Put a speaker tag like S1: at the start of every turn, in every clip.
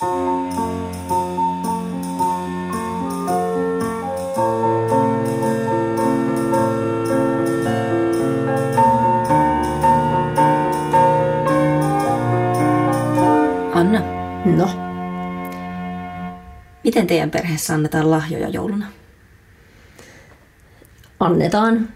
S1: Anna,
S2: No,
S1: miten teidän perheessä annetaan lahjoja jouluna?
S2: annetaan.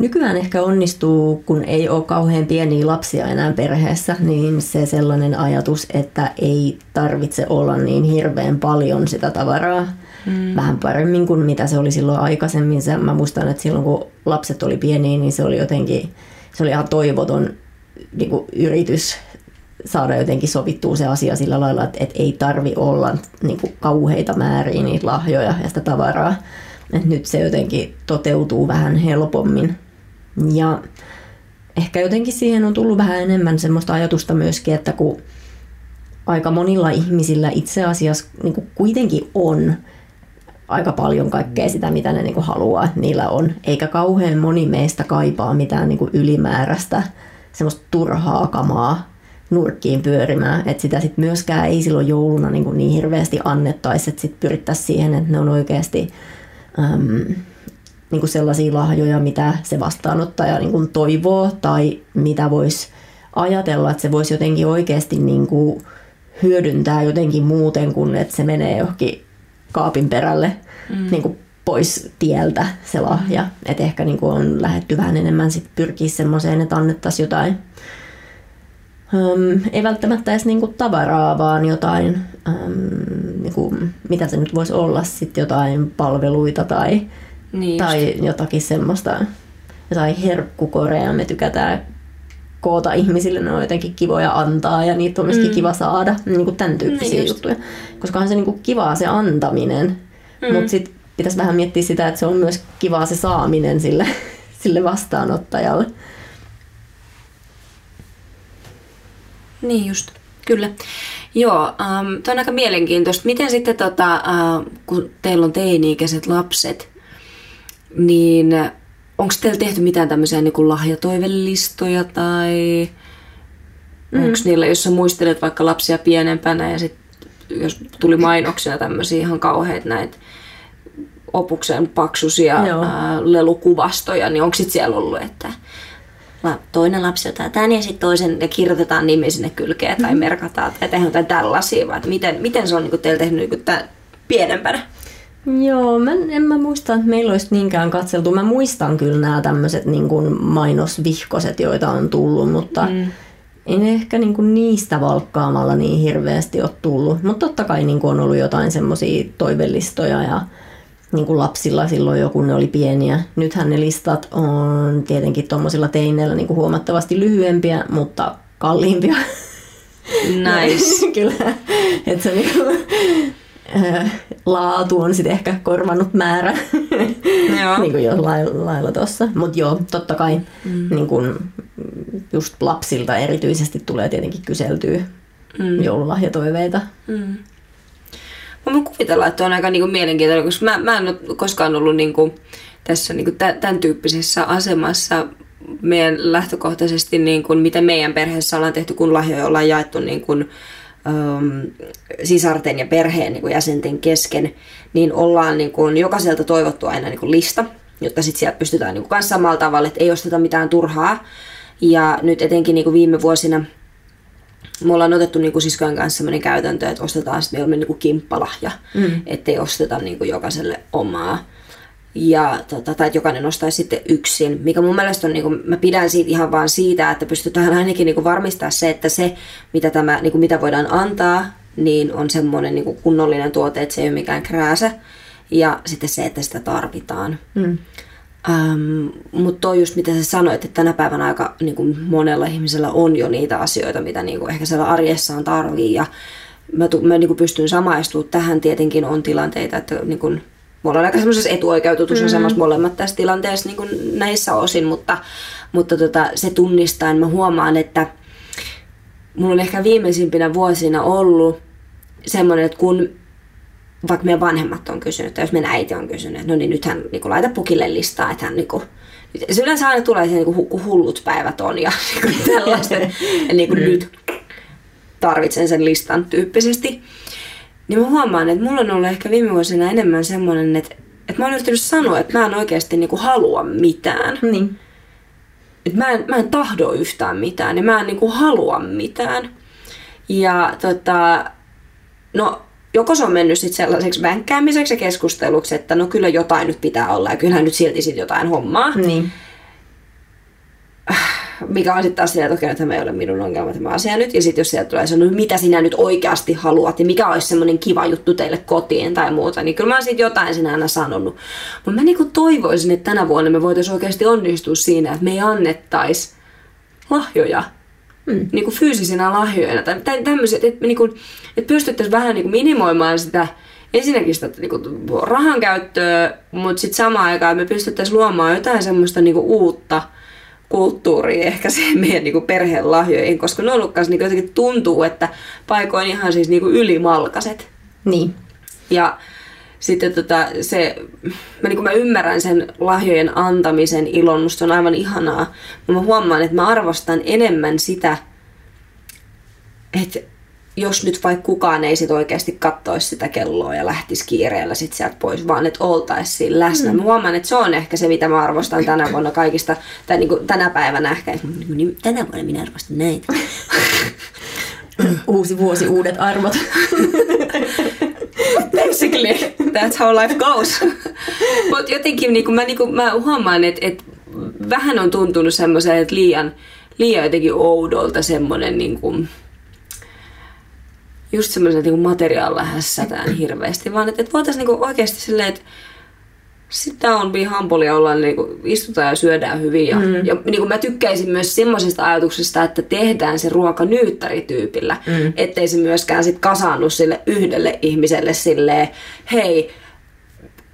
S2: Nykyään ehkä onnistuu, kun ei ole kauhean pieniä lapsia enää perheessä, niin se sellainen ajatus, että ei tarvitse olla niin hirveän paljon sitä tavaraa. Mm. Vähän paremmin kuin mitä se oli silloin aikaisemmin. Se, mä muistan, että silloin kun lapset oli pieniä, niin se oli jotenkin, se oli ihan toivoton niin kuin yritys saada jotenkin sovittua se asia sillä lailla, että, että ei tarvi olla niin kuin kauheita määriä niitä lahjoja ja sitä tavaraa. Et nyt se jotenkin toteutuu vähän helpommin. Ja ehkä jotenkin siihen on tullut vähän enemmän semmoista ajatusta myöskin, että kun aika monilla ihmisillä itse asiassa niin kuin kuitenkin on aika paljon kaikkea sitä, mitä ne niin kuin haluaa, että niillä on. Eikä kauhean moni meistä kaipaa mitään niin kuin ylimääräistä, semmoista turhaa kamaa nurkkiin pyörimään. Että sitä sitten myöskään ei silloin jouluna niin, kuin niin hirveästi annettaisi, että sitten pyrittäisiin siihen, että ne on oikeasti niin kuin sellaisia lahjoja, mitä se vastaanottaja niin kuin toivoo tai mitä voisi ajatella, että se voisi jotenkin oikeasti niin kuin hyödyntää jotenkin muuten kuin, että se menee johonkin kaapin perälle mm. niin kuin pois tieltä se lahja. Mm. Että ehkä niin kuin on lähetty vähän enemmän sit pyrkiä semmoiseen, että annettaisiin jotain Um, ei välttämättä edes niinku tavaraa, vaan jotain, um, niinku, mitä se nyt voisi olla, sitten jotain palveluita tai,
S1: Niin
S2: tai jotakin semmoista, jotain herkkukorea. Me tykätään koota ihmisille, ne on jotenkin kivoja antaa ja niitä on myöskin mm. kiva saada, niin kuin tämän tyyppisiä
S1: Niin just.
S2: juttuja. Koska on se niin kuin kivaa se antaminen, mm. mutta sitten pitäisi vähän miettiä sitä, että se on myös kivaa se saaminen sille, sille vastaanottajalle.
S1: Niin just, kyllä. Joo, ähm, tämä on aika mielenkiintoista. Miten sitten, tota, äh, kun teillä on teini-ikäiset lapset, niin onko teillä tehty mitään tämmöisiä niin kuin lahjatoivelistoja tai mm. onko niillä, jos sä muistelet vaikka lapsia pienempänä ja sitten jos tuli mainoksina tämmöisiä ihan kauheita näitä opuksen paksusia
S2: Joo.
S1: ää, lelukuvastoja, niin onko sitten siellä ollut, että toinen lapsi ottaa tämän ja sitten toisen ja kirjoitetaan nimi sinne kylkeen tai merkataan tai tehdään jotain tällaisia, vai miten, miten se on niin teillä tehnyt niin tämän pienempänä?
S2: Joo, mä, en mä muista, että meillä olisi niinkään katseltu. Mä muistan kyllä nämä tämmöiset niin kuin mainosvihkoset, joita on tullut, mutta mm. en ehkä niin kuin niistä valkkaamalla niin hirveästi ole tullut. Mutta totta kai niin kuin on ollut jotain semmoisia toivellistoja ja niin kuin lapsilla silloin jo, kun ne oli pieniä. Nythän ne listat on tietenkin tuommoisilla teineillä niin kuin huomattavasti lyhyempiä, mutta kalliimpia.
S1: Nice.
S2: Kyllä. Että se niinku, äh, laatu on sitten ehkä korvannut määrä.
S1: Joo.
S2: niin kuin jollain lailla tuossa. Mutta joo, totta kai mm. niin kun, just lapsilta erityisesti tulee tietenkin kyseltyä mm. joululahjatoiveita.
S1: Mm. Mä voin kuvitella, että on aika niinku mielenkiintoinen, koska mä, mä en ole koskaan ollut niinku tässä niinku tä, tämän tyyppisessä asemassa meidän lähtökohtaisesti, niin kuin, mitä meidän perheessä ollaan tehty, kun lahjoja ollaan jaettu niin kuin, äm, sisarten ja perheen niin kuin jäsenten kesken, niin ollaan niin kuin, jokaiselta toivottu aina niin kuin lista, jotta sitten sieltä pystytään niin kuin, kanssa samalla tavalla, että ei osteta mitään turhaa. Ja nyt etenkin niin kuin viime vuosina me ollaan otettu niin kuin siskojen kanssa sellainen käytäntö, että ostetaan sitten niin kuin kimppalahja, mm. ettei osteta niin kuin jokaiselle omaa. Ja, tota, tai että jokainen ostaisi sitten yksin, mikä mun mielestä on, niin kuin, mä pidän siitä ihan vaan siitä, että pystytään ainakin niin kuin varmistaa se, että se, mitä, tämä, niin kuin mitä voidaan antaa, niin on semmoinen niin kuin kunnollinen tuote, että se ei ole mikään krääsä. Ja sitten se, että sitä tarvitaan. Mm. Ähm, mutta toi just mitä sä sanoit, että tänä päivänä aika niin kuin monella ihmisellä on jo niitä asioita, mitä niin kuin ehkä siellä arjessaan tarvii. Ja mä, mä niin kuin pystyn samaistumaan tähän. Tietenkin on tilanteita, että niin kuin, me ollaan aika semmoisessa etuoikeutetussa mm. asemassa molemmat tässä tilanteessa niin kuin näissä osin, mutta, mutta tota, se tunnistaen mä huomaan, että mulla on ehkä viimeisimpinä vuosina ollut semmoinen, että kun vaikka meidän vanhemmat on kysynyt, tai jos meidän äiti on kysynyt, no niin nythän niin laita pukille listaa, että hän niin kuin, se yleensä aina tulee siihen, niin kuin hullut päivät on ja niin kuin tällaista, niin kuin nyt. tarvitsen sen listan tyyppisesti. Niin mä huomaan, että mulla on ollut ehkä viime vuosina enemmän semmoinen, että, että mä oon yrittänyt sanoa, että mä en oikeasti niinku halua mitään.
S2: Niin.
S1: Että mä en, mä en tahdo yhtään mitään ja mä en niinku halua mitään. Ja tota, no joko se on mennyt sit sellaiseksi vänkkäämiseksi ja keskusteluksi, että no kyllä jotain nyt pitää olla ja kyllähän nyt silti sit jotain hommaa.
S2: Niin.
S1: Mikä on sitten taas sitä, että okei, tämä ei ole minun ongelma tämä asia nyt. Ja sitten jos sieltä tulee sanoa, mitä sinä nyt oikeasti haluat ja mikä olisi semmoinen kiva juttu teille kotiin tai muuta, niin kyllä mä oon sitten jotain sinä aina sanonut. Mutta mä niinku toivoisin, että tänä vuonna me voitaisiin oikeasti onnistua siinä, että me ei annettaisi lahjoja mm. niin kuin fyysisinä lahjoina tai tämmöiset, että, niin kuin, että pystyttäisiin vähän niin kuin minimoimaan sitä ensinnäkin sitä niin kuin, rahan käyttöä, mutta sitten samaan aikaan me pystyttäisiin luomaan jotain semmoista niin kuin, uutta kulttuuria ehkä se meidän niin kuin perheen lahjoihin, koska ne on ollut niin jotenkin tuntuu, että paikoin ihan siis niin kuin ylimalkaset.
S2: Niin.
S1: Ja sitten tota, se, mä, niin mä ymmärrän sen lahjojen antamisen ilon, musta se on aivan ihanaa, mutta mä huomaan, että mä arvostan enemmän sitä, että jos nyt vaikka kukaan ei sit oikeasti kattoisi sitä kelloa ja lähtisi kiireellä sit sieltä pois, vaan että oltaisiin läsnä. Mm. Mä huomaan, että se on ehkä se, mitä mä arvostan tänä vuonna kaikista, tai niin kuin tänä päivänä ehkä, niin tänä vuonna minä arvostan näitä.
S2: Uusi vuosi, uudet arvot.
S1: Basically, that's how life goes. Mutta jotenkin niin mä, niin mä huomaan, että et vähän on tuntunut semmoisen, että liian, liian jotenkin oudolta semmoinen niin kuin, just semmoisen niin materiaalilla hässätään hirveästi, vaan että, että voitaisiin niin oikeasti silleen, että sitä on be humble ja ollaan, niin kuin, istutaan ja syödään hyvin. Ja, mm. ja niin kuin mä tykkäisin myös semmoisesta ajatuksesta, että tehdään se ruoka nyyttärityypillä. Mm. Ettei se myöskään sit kasaannu sille yhdelle ihmiselle silleen, hei,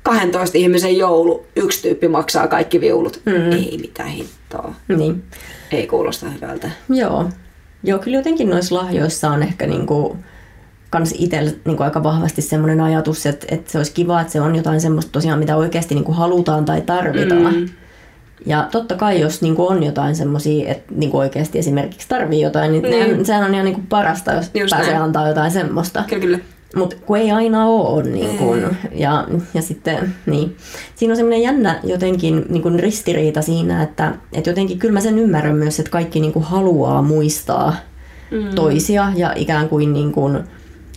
S1: 12 ihmisen joulu, yksi tyyppi maksaa kaikki viulut. Mm. Ei mitään hintaa.
S2: Niin.
S1: Ei kuulosta hyvältä.
S2: Joo. Joo, kyllä jotenkin noissa lahjoissa on ehkä niinku kans itsellä niin aika vahvasti semmoinen ajatus, että, että se olisi kiva, että se on jotain semmoista tosiaan, mitä oikeasti niin kuin halutaan tai tarvitaan. Mm. Ja totta kai, jos niin kuin on jotain semmoisia, että niin kuin oikeasti esimerkiksi tarvii jotain, niin, niin. sehän on ihan niin kuin parasta, jos Just pääsee näin. antaa jotain semmoista.
S1: Kyllä, kyllä.
S2: Mutta kun ei aina ole. Niin kun, mm. ja, ja sitten, niin. Siinä on semmoinen jännä jotenkin niin kun ristiriita siinä, että, että jotenkin kyllä mä sen ymmärrän myös, että kaikki niin kuin haluaa muistaa mm. toisia ja ikään kuin, niin kuin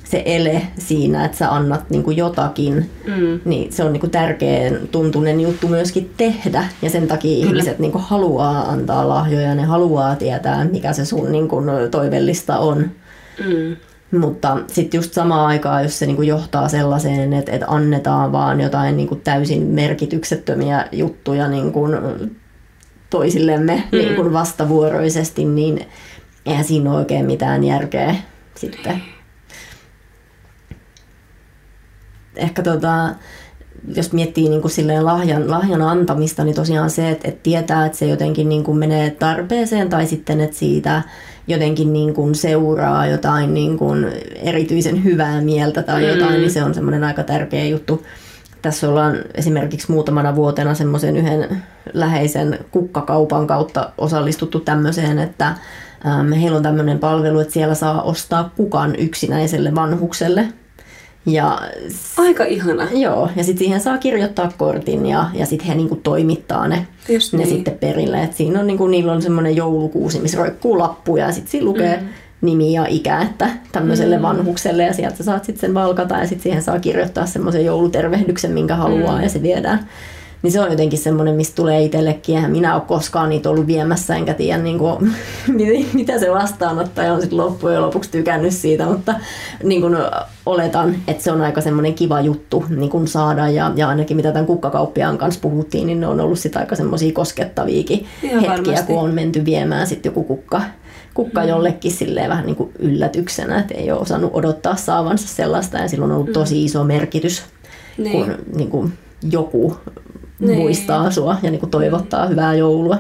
S2: se ele siinä, että sä annat niin kuin jotakin, mm. niin se on niin kuin tärkeä tuntunen juttu myöskin tehdä. Ja sen takia Kyllä. ihmiset niin kuin haluaa antaa lahjoja, ne haluaa tietää, mikä se sun niin kuin toivellista on. Mm. Mutta sitten just samaan aikaan, jos se niinku johtaa sellaiseen, että, että annetaan vaan jotain niinku täysin merkityksettömiä juttuja niinku toisillemme mm. niinku vastavuoroisesti, niin eihän siinä ole oikein mitään järkeä sitten. Ehkä tota, jos miettii niin kuin silleen lahjan, lahjan antamista, niin tosiaan se, että, että tietää, että se jotenkin niin kuin menee tarpeeseen tai sitten, että siitä jotenkin niin kuin seuraa jotain niin kuin erityisen hyvää mieltä tai jotain, mm. niin se on semmoinen aika tärkeä juttu. Tässä ollaan esimerkiksi muutamana vuotena semmoisen yhden läheisen kukkakaupan kautta osallistuttu tämmöiseen, että ähm, heillä on tämmöinen palvelu, että siellä saa ostaa kukan yksinäiselle vanhukselle –
S1: ja, Aika ihana.
S2: Joo, ja sitten siihen saa kirjoittaa kortin ja, ja sitten he niinku toimittaa ne, Just ne niin. sitten perille. Et siinä on niinku, niillä on semmoinen joulukuusi, missä roikkuu lappuja ja sitten siinä lukee mm. nimi ja ikä että tämmöiselle mm. vanhukselle ja sieltä saat sitten sen valkata ja sitten siihen saa kirjoittaa semmoisen joulutervehdyksen, minkä haluaa mm. ja se viedään niin se on jotenkin semmoinen, mistä tulee itsellekin. Eihän minä ole koskaan niitä ollut viemässä, enkä tiedä niin kuin, mitä se vastaanottaja on sitten loppujen lopuksi tykännyt siitä, mutta niin kuin oletan, että se on aika semmoinen kiva juttu niin kuin saada. Ja, ja ainakin mitä tämän kukkakauppiaan kanssa puhuttiin, niin ne on ollut sitten aika semmoisia koskettaviakin Ihan hetkiä, varmasti. kun on menty viemään sitten joku kukka kukka mm. jollekin silleen vähän niin kuin yllätyksenä, että ei ole osannut odottaa saavansa sellaista ja silloin on ollut tosi mm. iso merkitys, niin. kun niin kuin joku niin. muistaa sua ja niin kuin toivottaa hyvää joulua.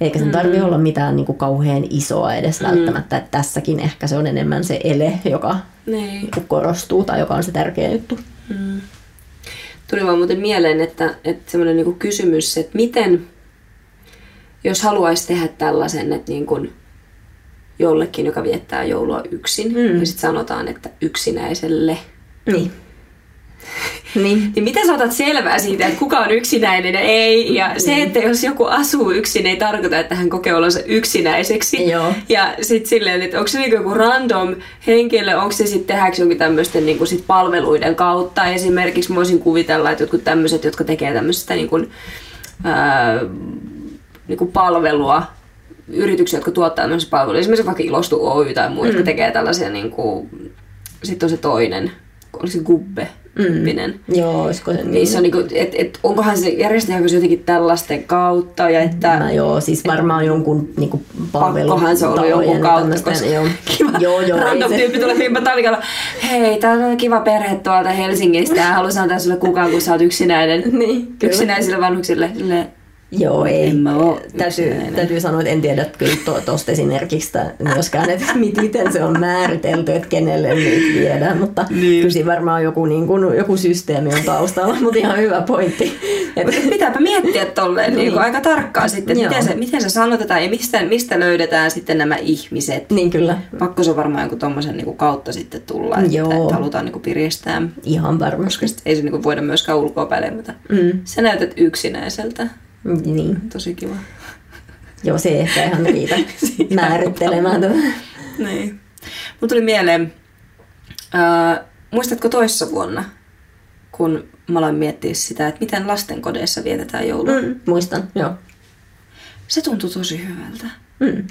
S2: Eikä sen tarvi mm. olla mitään niin kuin kauhean isoa edes mm. välttämättä. Että tässäkin ehkä se on enemmän se ele, joka niin. Niin kuin korostuu tai joka on se tärkeä juttu. Mm.
S1: Tuli vaan muuten mieleen, että, että semmoinen niin kysymys, että miten, jos haluaisi tehdä tällaisen, että niin kuin jollekin, joka viettää joulua yksin. Mm. Ja sitten sanotaan, että yksinäiselle.
S2: Niin. Niin.
S1: niin miten sä otat selvää siitä, että kuka on yksinäinen ja ei? Ja se, että jos joku asuu yksin, ei tarkoita, että hän kokee olonsa yksinäiseksi.
S2: Joo.
S1: Ja sitten silleen, että onko se niinku joku random henkilö, onko se sitten tehdäänkö jonkin tämmöisten niinku sit palveluiden kautta. Esimerkiksi voisin kuvitella, että jotkut tämmöiset, jotka tekee tämmöistä niinku, niinku palvelua, yrityksiä, jotka tuottaa tämmöisiä palveluja, esimerkiksi vaikka Ilostu Oy tai muu, mm. jotka tekee tällaisia, niinku, sitten on se toinen, olisi Gubbe, tyyppinen.
S2: Mm. Joo, olisiko se
S1: niin? Niissä on niinku, et, et, onkohan se, järjestetäänkö se jotenkin tällaisten kautta? Ja että,
S2: no joo, siis varmaan jonkun niinku palvelun
S1: Pakkohan se on jonkun kautta, koska
S2: joo.
S1: kiva
S2: joo, joo,
S1: random se... tyyppi tulee Fimpa Tavikalla. Hei, tää on kiva perhe tuolta Helsingistä ja haluaisin antaa sulle kukaan, kun sä oot yksinäinen.
S2: niin,
S1: yksinäisille vanhuksille. Silleen,
S2: Joo, ei.
S1: Mä oo
S2: täytyy, täytyy sanoa, että en tiedä kyllä tuosta to, esimerkiksi myöskään, että miten se on määritelty, että kenelle niitä viedään, mutta niin. kyllä varmaan joku, niin kuin, joku systeemi on taustalla, mutta ihan hyvä pointti.
S1: Mutta pitääpä miettiä tolleen niin. Niin kuin aika tarkkaan sitten, että miten se, miten se sanotetaan ja mistä, mistä löydetään sitten nämä ihmiset.
S2: Niin kyllä.
S1: Pakko se on varmaan joku tommosen niin kautta sitten tulla, että, Joo. että halutaan niin kuin piristää.
S2: Ihan varmasti.
S1: Koska ei se niin kuin voida myöskään ulkoa mutta mm. sä näytät yksinäiseltä.
S2: Niin.
S1: Tosi kiva.
S2: Joo, se ehkä ihan riitä määrittelemään.
S1: niin. Mun tuli mieleen, äh, muistatko toissa vuonna, kun mä aloin miettiä sitä, että miten lastenkodeissa vietetään joulua?
S2: Mm, muistan, joo.
S1: Se tuntui tosi hyvältä. Mm.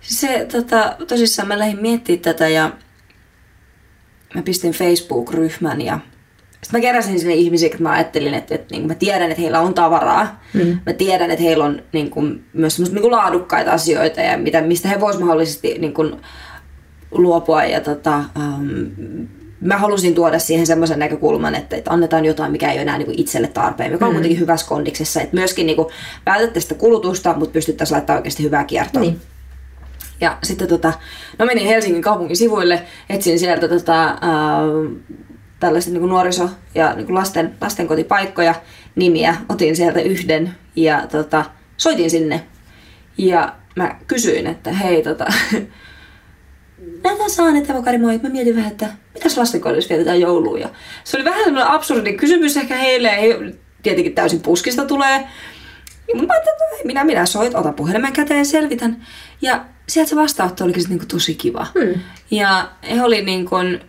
S1: Se, tota, tosissaan mä lähdin miettimään tätä ja mä pistin Facebook-ryhmän ja sitten mä keräsin sinne ihmisiä, että mä ajattelin, että, että niin mä tiedän, että heillä on tavaraa. Mm. Mä tiedän, että heillä on niin kuin, myös niin kuin laadukkaita asioita ja mitä, mistä he voisivat mahdollisesti niin kuin, luopua. Ja tota, um, mä halusin tuoda siihen semmoisen näkökulman, että, että annetaan jotain, mikä ei ole enää niin kuin itselle tarpeen, mikä on mm. kuitenkin hyvässä kondiksessa. Että myöskin niin kuin, vältettäisiin sitä kulutusta, mutta pystyttäisiin laittamaan oikeasti hyvää kiertoa. Niin. Ja sitten tota, no menin Helsingin kaupungin sivuille, etsin sieltä tota, äh, tällaisia niin nuoriso- ja niin lasten, lastenkotipaikkoja, nimiä. Otin sieltä yhden ja tota, soitin sinne. Ja mä kysyin, että hei, tota, näitä saan, että Kari, moi. Mä mietin vähän, että mitäs lastenkodissa vietetään joulua. Ja se oli vähän sellainen absurdi kysymys ehkä heille. He tietenkin täysin puskista tulee. Mutta mä ajattelin, että minä, minä soit, ota puhelimen käteen, selvitän. Ja sieltä se vastaanotto olikin niin tosi kiva. Hmm. Ja he oli niin kuin,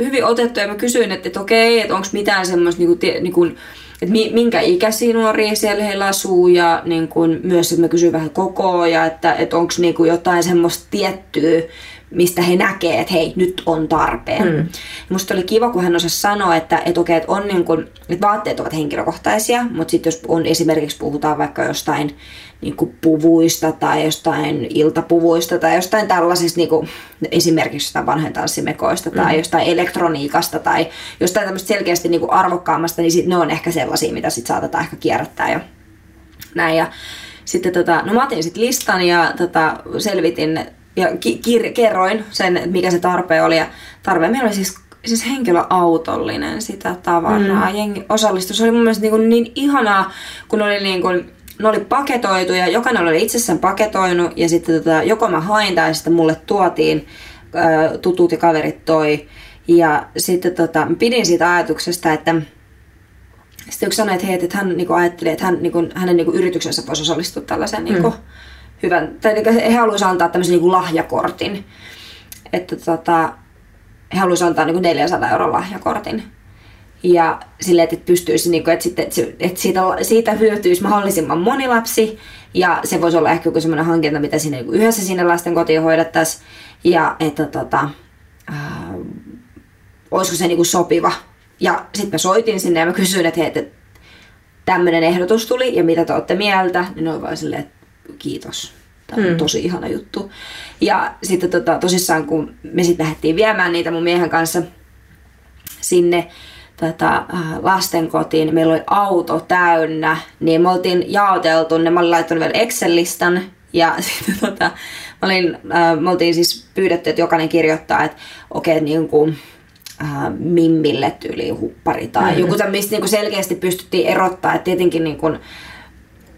S1: hyvin otettu ja mä kysyin, että, että okei, että onko mitään semmoista, niin kuin, niin kuin, että minkä ikäisiä nuoria siellä heillä asuu ja niin kuin, myös, että mä kysyin vähän kokoa ja että, että onko niin kuin jotain semmoista tiettyä, mistä he näkee, että hei, nyt on tarpeen. Hmm. Musta oli kiva, kun hän osasi sanoa, että, että okei, että, on niin kuin, että vaatteet ovat henkilökohtaisia, mutta sitten jos on esimerkiksi puhutaan vaikka jostain niin kuin puvuista tai jostain iltapuvuista tai jostain tällaisista niin kuin, esimerkiksi jostain vanhojen tanssimekoista tai mm. jostain elektroniikasta tai jostain tämmöistä selkeästi niin kuin arvokkaammasta, niin sit ne on ehkä sellaisia, mitä sitten saatetaan ehkä kierrättää ja näin. Ja sitten tota, no mä otin sitten listan ja tota, selvitin ja ki- kir- kerroin sen, mikä se tarpe oli. Ja tarve meillä oli siis, siis henkilöautollinen sitä tavaraa. Mm. Jengi osallistui. Se oli mun mielestä niin, kuin niin ihanaa, kun oli niin kuin, ne oli paketoitu ja jokainen oli itse sen paketoinut ja sitten tota, joko mä hain tai sitten mulle tuotiin, ää, tutut ja kaverit toi. Ja sitten tota, pidin siitä ajatuksesta, että sitten yksi sanoi, että, hei, että hän niin kuin, ajatteli, että hän, niin kuin, hänen niin kuin, yrityksensä voisi osallistua tällaiseen niin kuin, mm. hyvän, tai niin he haluaisivat antaa tämmöisen niin kuin, lahjakortin. Että tota, he haluaisivat antaa niin kuin 400 euron lahjakortin ja silleen, että pystyisi, niin kuin, että, sitten, että siitä, siitä hyötyisi mahdollisimman moni lapsi ja se voisi olla ehkä joku sellainen hankinta, mitä sinne niin yhdessä sinne lasten kotiin hoidettaisiin ja että tota, äh, olisiko se niin kuin sopiva. Ja sitten mä soitin sinne ja mä kysyin, että hei, että tämmöinen ehdotus tuli ja mitä te olette mieltä, niin noin vaan silleen, että kiitos. Tämä on hmm. tosi ihana juttu. Ja sitten tota, tosissaan, kun me sitten lähdettiin viemään niitä mun miehen kanssa sinne, tätä äh, lastenkotiin, niin meillä oli auto täynnä, niin me oltiin jaoteltu ne, mä olin laittanut vielä Excel-listan, ja sitten tota, mä olin, äh, me oltiin siis pyydetty, että jokainen kirjoittaa, että okei, okay, niin kuin, äh, mimmille tyyli huppari tai mm-hmm. joku mistä niin kuin selkeästi pystyttiin erottaa, että tietenkin niin kuin,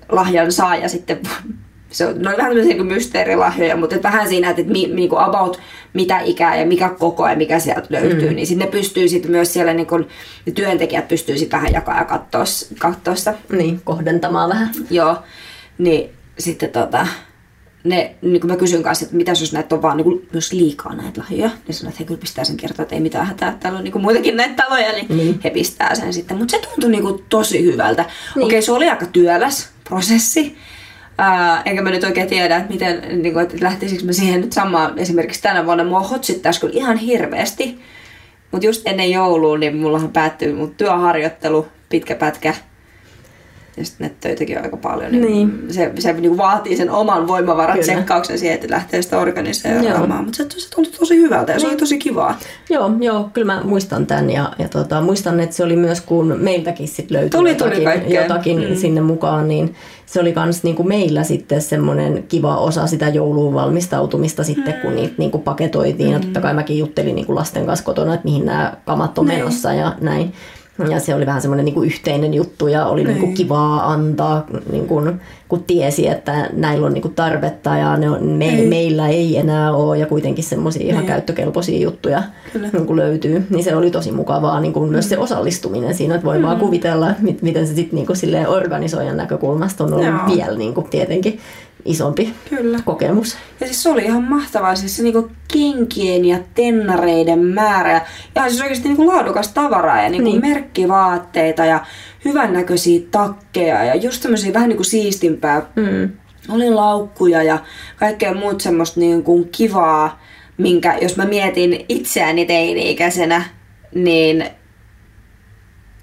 S1: lahjan saaja sitten se on, ne vähän tämmöisiä niin mysteerilahjoja, mutta et vähän siinä, että et mi, niin kuin about mitä ikää ja mikä koko ja mikä sieltä löytyy, mm. niin sitten ne pystyy sitten myös siellä, niin kuin, ne työntekijät pystyy sitten vähän jakaa ja katsoa, katsoa sitä.
S2: Niin, kohdentamaan vähän.
S1: Joo, niin sitten tota, ne, niin kuin mä kysyn kanssa, että mitä jos näitä on vaan niin kuin, myös liikaa näitä lahjoja, niin sanoo, että he kyllä pistää sen kertoa, että ei mitään hätää, täällä on niin kuin muitakin näitä taloja, niin, niin. he pistää sen sitten. Mutta se tuntui niin kuin tosi hyvältä. Niin. Okei, se oli aika työläs prosessi, Ää, enkä mä nyt oikein tiedä, että miten, niin kuin, että lähtisikö mä siihen nyt samaan, esimerkiksi tänä vuonna mua hotsittaisi kyllä ihan hirveästi. Mutta just ennen joulua, niin mullahan päättyy mun työharjoittelu, pitkä pätkä, ja sitten töitäkin on aika paljon, niin, niin. se, se niin vaatii sen oman voimavaran tsekkauksen siihen, että lähtee sitä organisoimaan. Mutta se, se tuntui tosi hyvältä ja se oli niin. tosi kivaa.
S2: Joo, joo kyllä mä muistan tämän ja, ja tota, muistan, että se oli myös kun meiltäkin sit löytyi
S1: tuli,
S2: jotakin,
S1: tuli
S2: jotakin mm. sinne mukaan, niin se oli myös niinku meillä sitten semmoinen kiva osa sitä jouluun valmistautumista sitten, kun niitä niinku paketoitiin. Mm. Ja totta kai mäkin juttelin niinku lasten kanssa kotona, että mihin nämä kamat on menossa ja näin. Ja se oli vähän semmoinen niin kuin yhteinen juttu ja oli niin kuin niin. kivaa antaa, niin kuin, kun tiesi, että näillä on niin kuin tarvetta ja ne on, me, ei. meillä ei enää ole ja kuitenkin semmoisia ihan käyttökelpoisia juttuja niin kuin löytyy. Niin se oli tosi mukavaa niin kuin myös se mm. osallistuminen siinä, että voi mm. vaan kuvitella, miten se sitten niin kuin organisoijan näkökulmasta on ollut Joo. vielä niin kuin tietenkin isompi Kyllä. kokemus.
S1: Ja siis se oli ihan mahtavaa, siis se niinku kenkien ja tennareiden määrä ja ihan siis oikeasti niinku laadukas tavaraa ja niinku niin. merkkivaatteita ja hyvännäköisiä takkeja ja just semmoisia vähän niinku siistimpää. Mm. Oli laukkuja ja kaikkea muut semmoista niinku kivaa, minkä jos mä mietin itseäni teini-ikäisenä, niin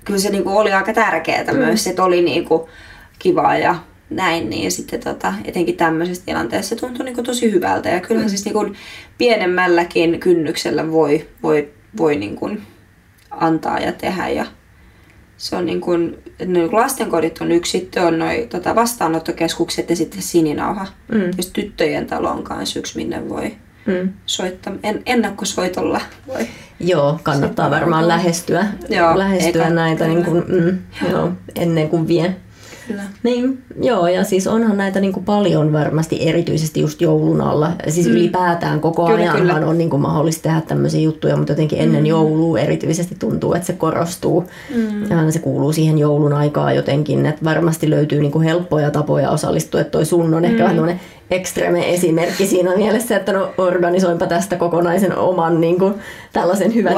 S1: kyllä se niinku oli aika tärkeää mm. myös, että oli niinku kivaa ja näin, niin sitten tota, etenkin tämmöisessä tilanteessa se tuntui niin kuin tosi hyvältä. Ja kyllähän siis niin kuin pienemmälläkin kynnyksellä voi, voi, voi niin kuin antaa ja tehdä. Ja se on niin kuin, no lastenkodit on yksi, sitten on noin tota vastaanottokeskukset ja sitten sininauha. Mm. Ja tyttöjen talo on kanssa yksi, minne voi mm. soittaa. En, ennakkosoitolla voi.
S2: Joo, kannattaa varmaan lähestyä, joo, lähestyä näitä niin kuin, mm, joo, ennen kuin vie. Kyllä. Niin, joo, ja siis onhan näitä niin kuin paljon varmasti erityisesti just joulun alla. Siis mm. ylipäätään koko kyllä, ajan kyllä. on niin kuin mahdollista tehdä tämmöisiä juttuja, mutta jotenkin ennen mm. joulua erityisesti tuntuu, että se korostuu. Mm. Ja se kuuluu siihen joulun aikaan jotenkin, että varmasti löytyy niin kuin helppoja tapoja osallistua. Että toi sun on ehkä mm. vähän ekstreme esimerkki siinä mielessä, että no organisoinpa tästä kokonaisen oman niin kuin, tällaisen hyvän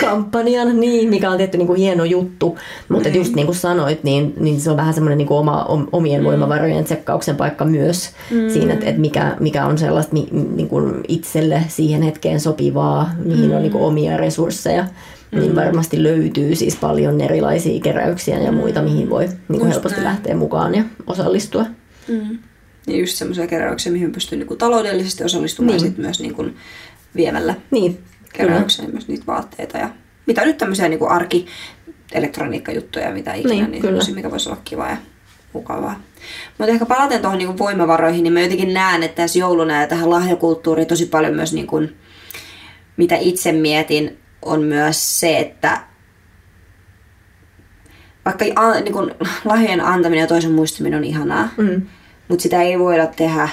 S2: kampanjan, niin, mikä on tietty niin kuin, hieno juttu. Mutta mm. just niin kuin sanoit, niin, niin se on vähän semmoinen niin oma, omien mm. voimavarojen tsekkauksen paikka myös mm. siinä, että, että mikä, mikä on sellaista niin kuin itselle siihen hetkeen sopivaa, mihin mm. on niin kuin, omia resursseja. Mm. Niin varmasti löytyy siis paljon erilaisia keräyksiä ja muita, mihin voi niin kuin helposti lähteä mukaan ja osallistua. Mm.
S1: Ja just semmoisia keräyksiä, mihin pystyy niinku taloudellisesti osallistumaan niin. sit myös niinku viemällä niin, keräykseen myös niitä vaatteita. Ja mitä nyt tämmöisiä niinku arki elektroniikkajuttuja, mitä ikinä, niin, niin kyllä. mikä voisi olla kiva ja mukavaa. Mutta ehkä palaten tuohon niinku voimavaroihin, niin mä jotenkin näen, että tässä jouluna ja tähän lahjakulttuuriin tosi paljon myös, niinku, mitä itse mietin, on myös se, että vaikka niin kun, lahjojen antaminen ja toisen muistaminen on ihanaa, mm mutta sitä ei voida tehdä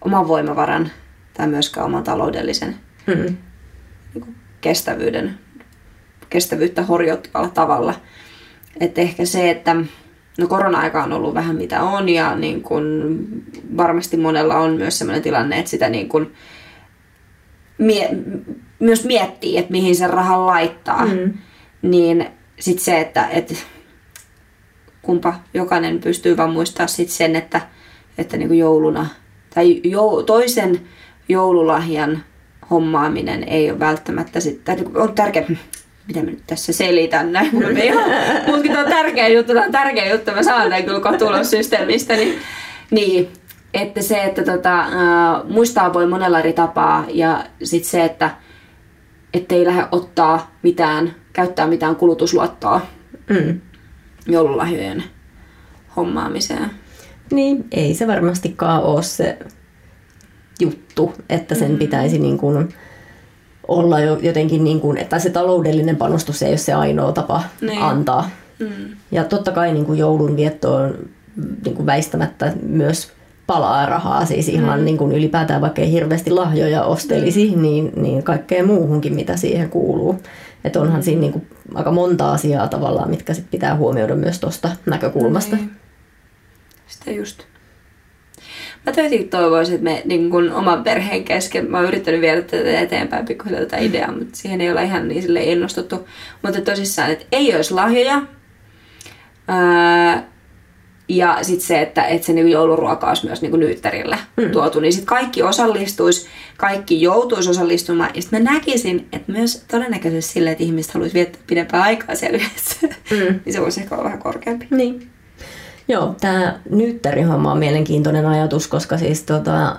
S1: oman voimavaran tai myöskään oman taloudellisen mm. niin kestävyyden, kestävyyttä horjuttavalla tavalla. Että ehkä se, että no korona-aika on ollut vähän mitä on ja niin kun varmasti monella on myös sellainen tilanne, että sitä niin kun mie- myös miettii, että mihin sen rahan laittaa. Mm. Niin sitten se, että, että kumpa jokainen pystyy vaan muistaa sit sen, että että niin kuin jouluna tai jo, toisen joululahjan hommaaminen ei ole välttämättä sitten, niinku on tärkeä, mitä mä nyt tässä selitän näin, me ihan, mutkin on tärkeä juttu, tämä on tärkeä juttu, mä saan tämän kyllä kotulosysteemistä, niin, niin että se, että tota, äh, muistaa voi monella eri tapaa ja sitten se, että ei lähde ottaa mitään, käyttää mitään kulutusluottoa mm. joululahjojen hommaamiseen.
S2: Niin, ei se varmastikaan ole se juttu, että sen mm. pitäisi niin kuin olla jo jotenkin, niin kuin, että se taloudellinen panostus ei ole se ainoa tapa niin. antaa. Mm. Ja totta kai niin kuin joulun vietto on niin kuin väistämättä myös palaa rahaa, siis ihan mm. niin kuin ylipäätään vaikka ei hirveästi lahjoja ostelisi, mm. niin, niin kaikkea muuhunkin, mitä siihen kuuluu. Että onhan siinä niin kuin aika monta asiaa tavallaan, mitkä sit pitää huomioida myös tuosta näkökulmasta. Mm.
S1: Sitä just. Mä tietenkin toivoisin, että me niin kun oman perheen kesken, mä oon yrittänyt viedä tätä eteenpäin pikkuhiljaa tätä ideaa, mutta siihen ei ole ihan niin sille innostuttu. Mutta tosissaan, että ei olisi lahjoja. Ää, ja sitten se, että, että se niinku jouluruoka olisi myös niinku nyyttärillä mm. tuotu, niin sitten kaikki osallistuisi, kaikki joutuisi osallistumaan. Ja sitten mä näkisin, että myös todennäköisesti sille, että ihmiset haluaisi viettää pidempää aikaa siellä yhdessä, mm. niin se voisi ehkä olla vähän korkeampi.
S2: Niin. Joo, tämä nyyttärihomma on mielenkiintoinen ajatus, koska siis tota,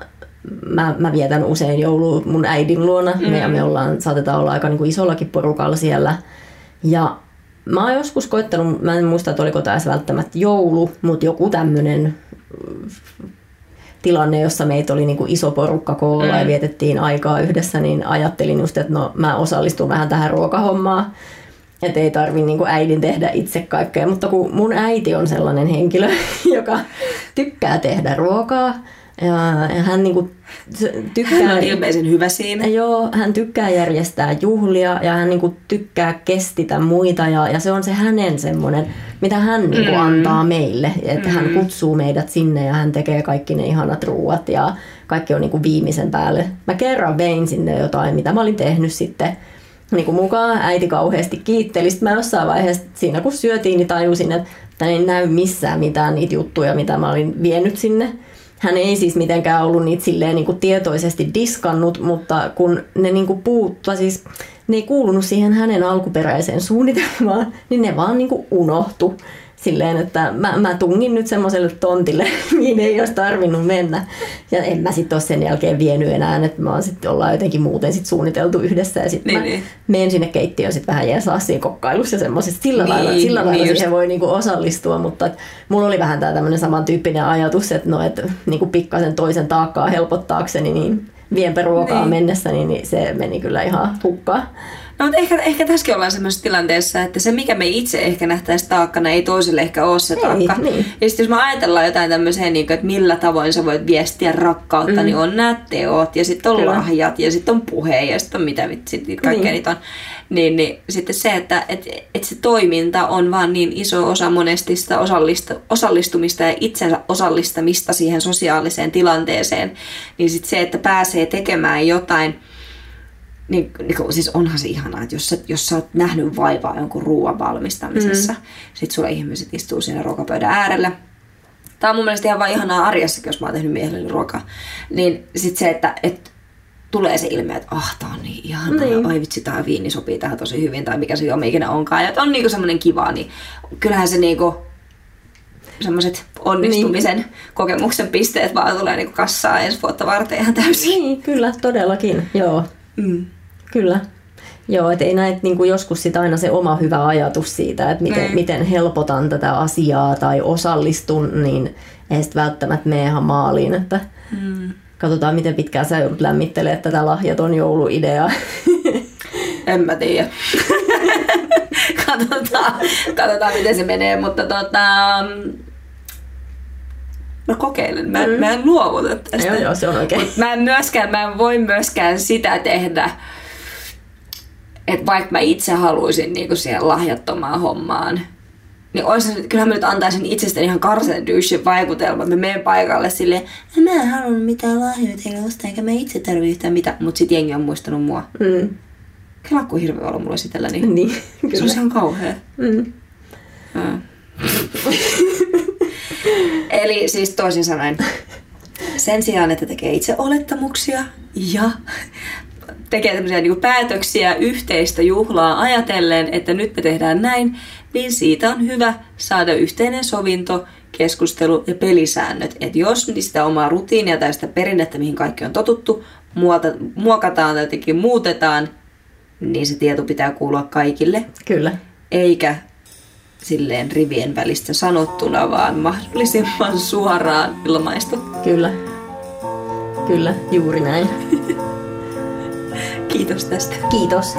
S2: mä, mä vietän usein joulua mun äidin luona. Mm. Me, me ollaan, saatetaan olla aika niin kuin isollakin porukalla siellä. Ja mä oon joskus koittanut, mä en muista, että oliko tämä välttämättä joulu, mutta joku tämmöinen tilanne, jossa meitä oli niin kuin iso porukka koolla mm. ja vietettiin aikaa yhdessä, niin ajattelin just, että no mä osallistun vähän tähän ruokahommaan. Että ei tarvi niin kuin äidin tehdä itse kaikkea, mutta kun mun äiti on sellainen henkilö, joka tykkää tehdä ruokaa, ja, hän niinku tykkää... Hän
S1: on ilmeisen hyvä siinä.
S2: Joo, hän tykkää järjestää juhlia ja hän niinku tykkää kestitä muita ja, ja se on se hänen semmoinen, mitä hän niinku mm. antaa meille. Että mm. hän kutsuu meidät sinne ja hän tekee kaikki ne ihanat ruuat ja kaikki on niinku viimeisen päälle. Mä kerran vein sinne jotain, mitä mä olin tehnyt sitten niin kuin mukaan. Äiti kauheasti kiitteli. Sitten mä jossain vaiheessa siinä kun syötiin, niin tajusin, että ei näy missään mitään niitä juttuja, mitä mä olin vienyt sinne hän ei siis mitenkään ollut niitä silleen niin kuin tietoisesti diskannut, mutta kun ne niin kuin puuttua, siis ne ei kuulunut siihen hänen alkuperäiseen suunnitelmaan, niin ne vaan niin kuin unohtu silleen, että mä, mä tungin nyt semmoiselle tontille, mihin ei olisi tarvinnut mennä. Ja en mä sitten ole sen jälkeen vienyt enää, että mä oon sitten ollaan jotenkin muuten sit suunniteltu yhdessä ja sitten niin, mä niin. menen sinne keittiöön sitten vähän jeesaa siinä kokkailussa ja semmoisesta. Sillä niin, lailla, sillä niin lailla siihen voi niinku osallistua, mutta et, mulla oli vähän tämä tämmöinen samantyyppinen ajatus, että no, et, niinku pikkasen toisen taakkaa helpottaakseni, niin vienpä ruokaa niin. mennessä, niin, niin se meni kyllä ihan hukkaan.
S1: No mutta ehkä, ehkä tässäkin ollaan sellaisessa tilanteessa, että se mikä me itse ehkä nähtäisi taakkana, ei toiselle ehkä ole se taakka. Ei, niin. Ja sitten jos me ajatellaan jotain tämmöiseen, niin kuin, että millä tavoin sä voit viestiä rakkautta, mm. niin on nämä teot ja sitten on Kyllä. lahjat ja sitten on puhe ja sitten on mitä vitsit, kaikkea niin. niitä on. Niin, niin sitten se, että et, et se toiminta on vaan niin iso osa monesti sitä osallista, osallistumista ja itsensä osallistamista siihen sosiaaliseen tilanteeseen, niin sitten se, että pääsee tekemään jotain – niin, niin kuin, siis onhan se ihanaa, että jos sä, jos sä oot nähnyt vaivaa jonkun ruoan valmistamisessa, mm. sit sulla ihmiset istuu siinä ruokapöydän äärellä. Tämä on mun mielestä ihan vaan ihanaa arjessakin, jos mä oon tehnyt miehelle ruokaa. Niin sit se, että et, tulee se ilme, että ah, tää on niin ihanaa, niin. ai vitsi, tää viini sopii tähän tosi hyvin, tai mikä se jo ikinä onkaan, ja on niinku semmoinen kiva, niin kyllähän se niinku, semmoiset onnistumisen niin. kokemuksen pisteet vaan tulee niinku kassaa ensi vuotta varten ihan täysin.
S2: Niin, kyllä, todellakin, joo. Mm. Kyllä. Joo, että ei näet niin kuin joskus sit aina se oma hyvä ajatus siitä, että miten, mm. miten helpotan tätä asiaa tai osallistun, niin ei sitten välttämättä mene ihan maaliin. Että mm. Katsotaan, miten pitkään sä joudut lämmittelemään tätä lahjaton jouluideaa.
S1: En mä tiedä. katsotaan, katsotaan, miten se menee, mutta tota, mä kokeilen, mä, mm. mä en luovuta tästä.
S2: Joo, joo, se on oikein.
S1: Mä en myöskään, mä en voi myöskään sitä tehdä, että vaikka mä itse haluaisin niinku siihen lahjattomaan hommaan, niin olisi, kyllähän mä nyt antaisin itsestäni ihan karsen dyshin vaikutelma. Mä menen paikalle silleen, mä en halunnut mitään lahjoja teille ostaa, eikä mä itse tarvitse yhtään mitään. Mutta sit jengi on muistanut mua. Mm. Kela kuin hirveä olla mulla sitellä, niin, niin se on ihan kauhea. Mm. Eli siis toisin sanoen, sen sijaan, että tekee itse olettamuksia ja tekee tämmöisiä niin päätöksiä yhteistä juhlaa ajatellen, että nyt me tehdään näin, niin siitä on hyvä saada yhteinen sovinto, keskustelu ja pelisäännöt. Että jos sitä omaa rutiinia tai sitä perinnettä, mihin kaikki on totuttu, muota, muokataan tai jotenkin muutetaan, niin se tieto pitää kuulua kaikille.
S2: Kyllä.
S1: Eikä silleen rivien välistä sanottuna, vaan mahdollisimman suoraan ilmaistu.
S2: Kyllä. Kyllä, juuri näin.
S1: Kiitos tästä.
S2: Kiitos.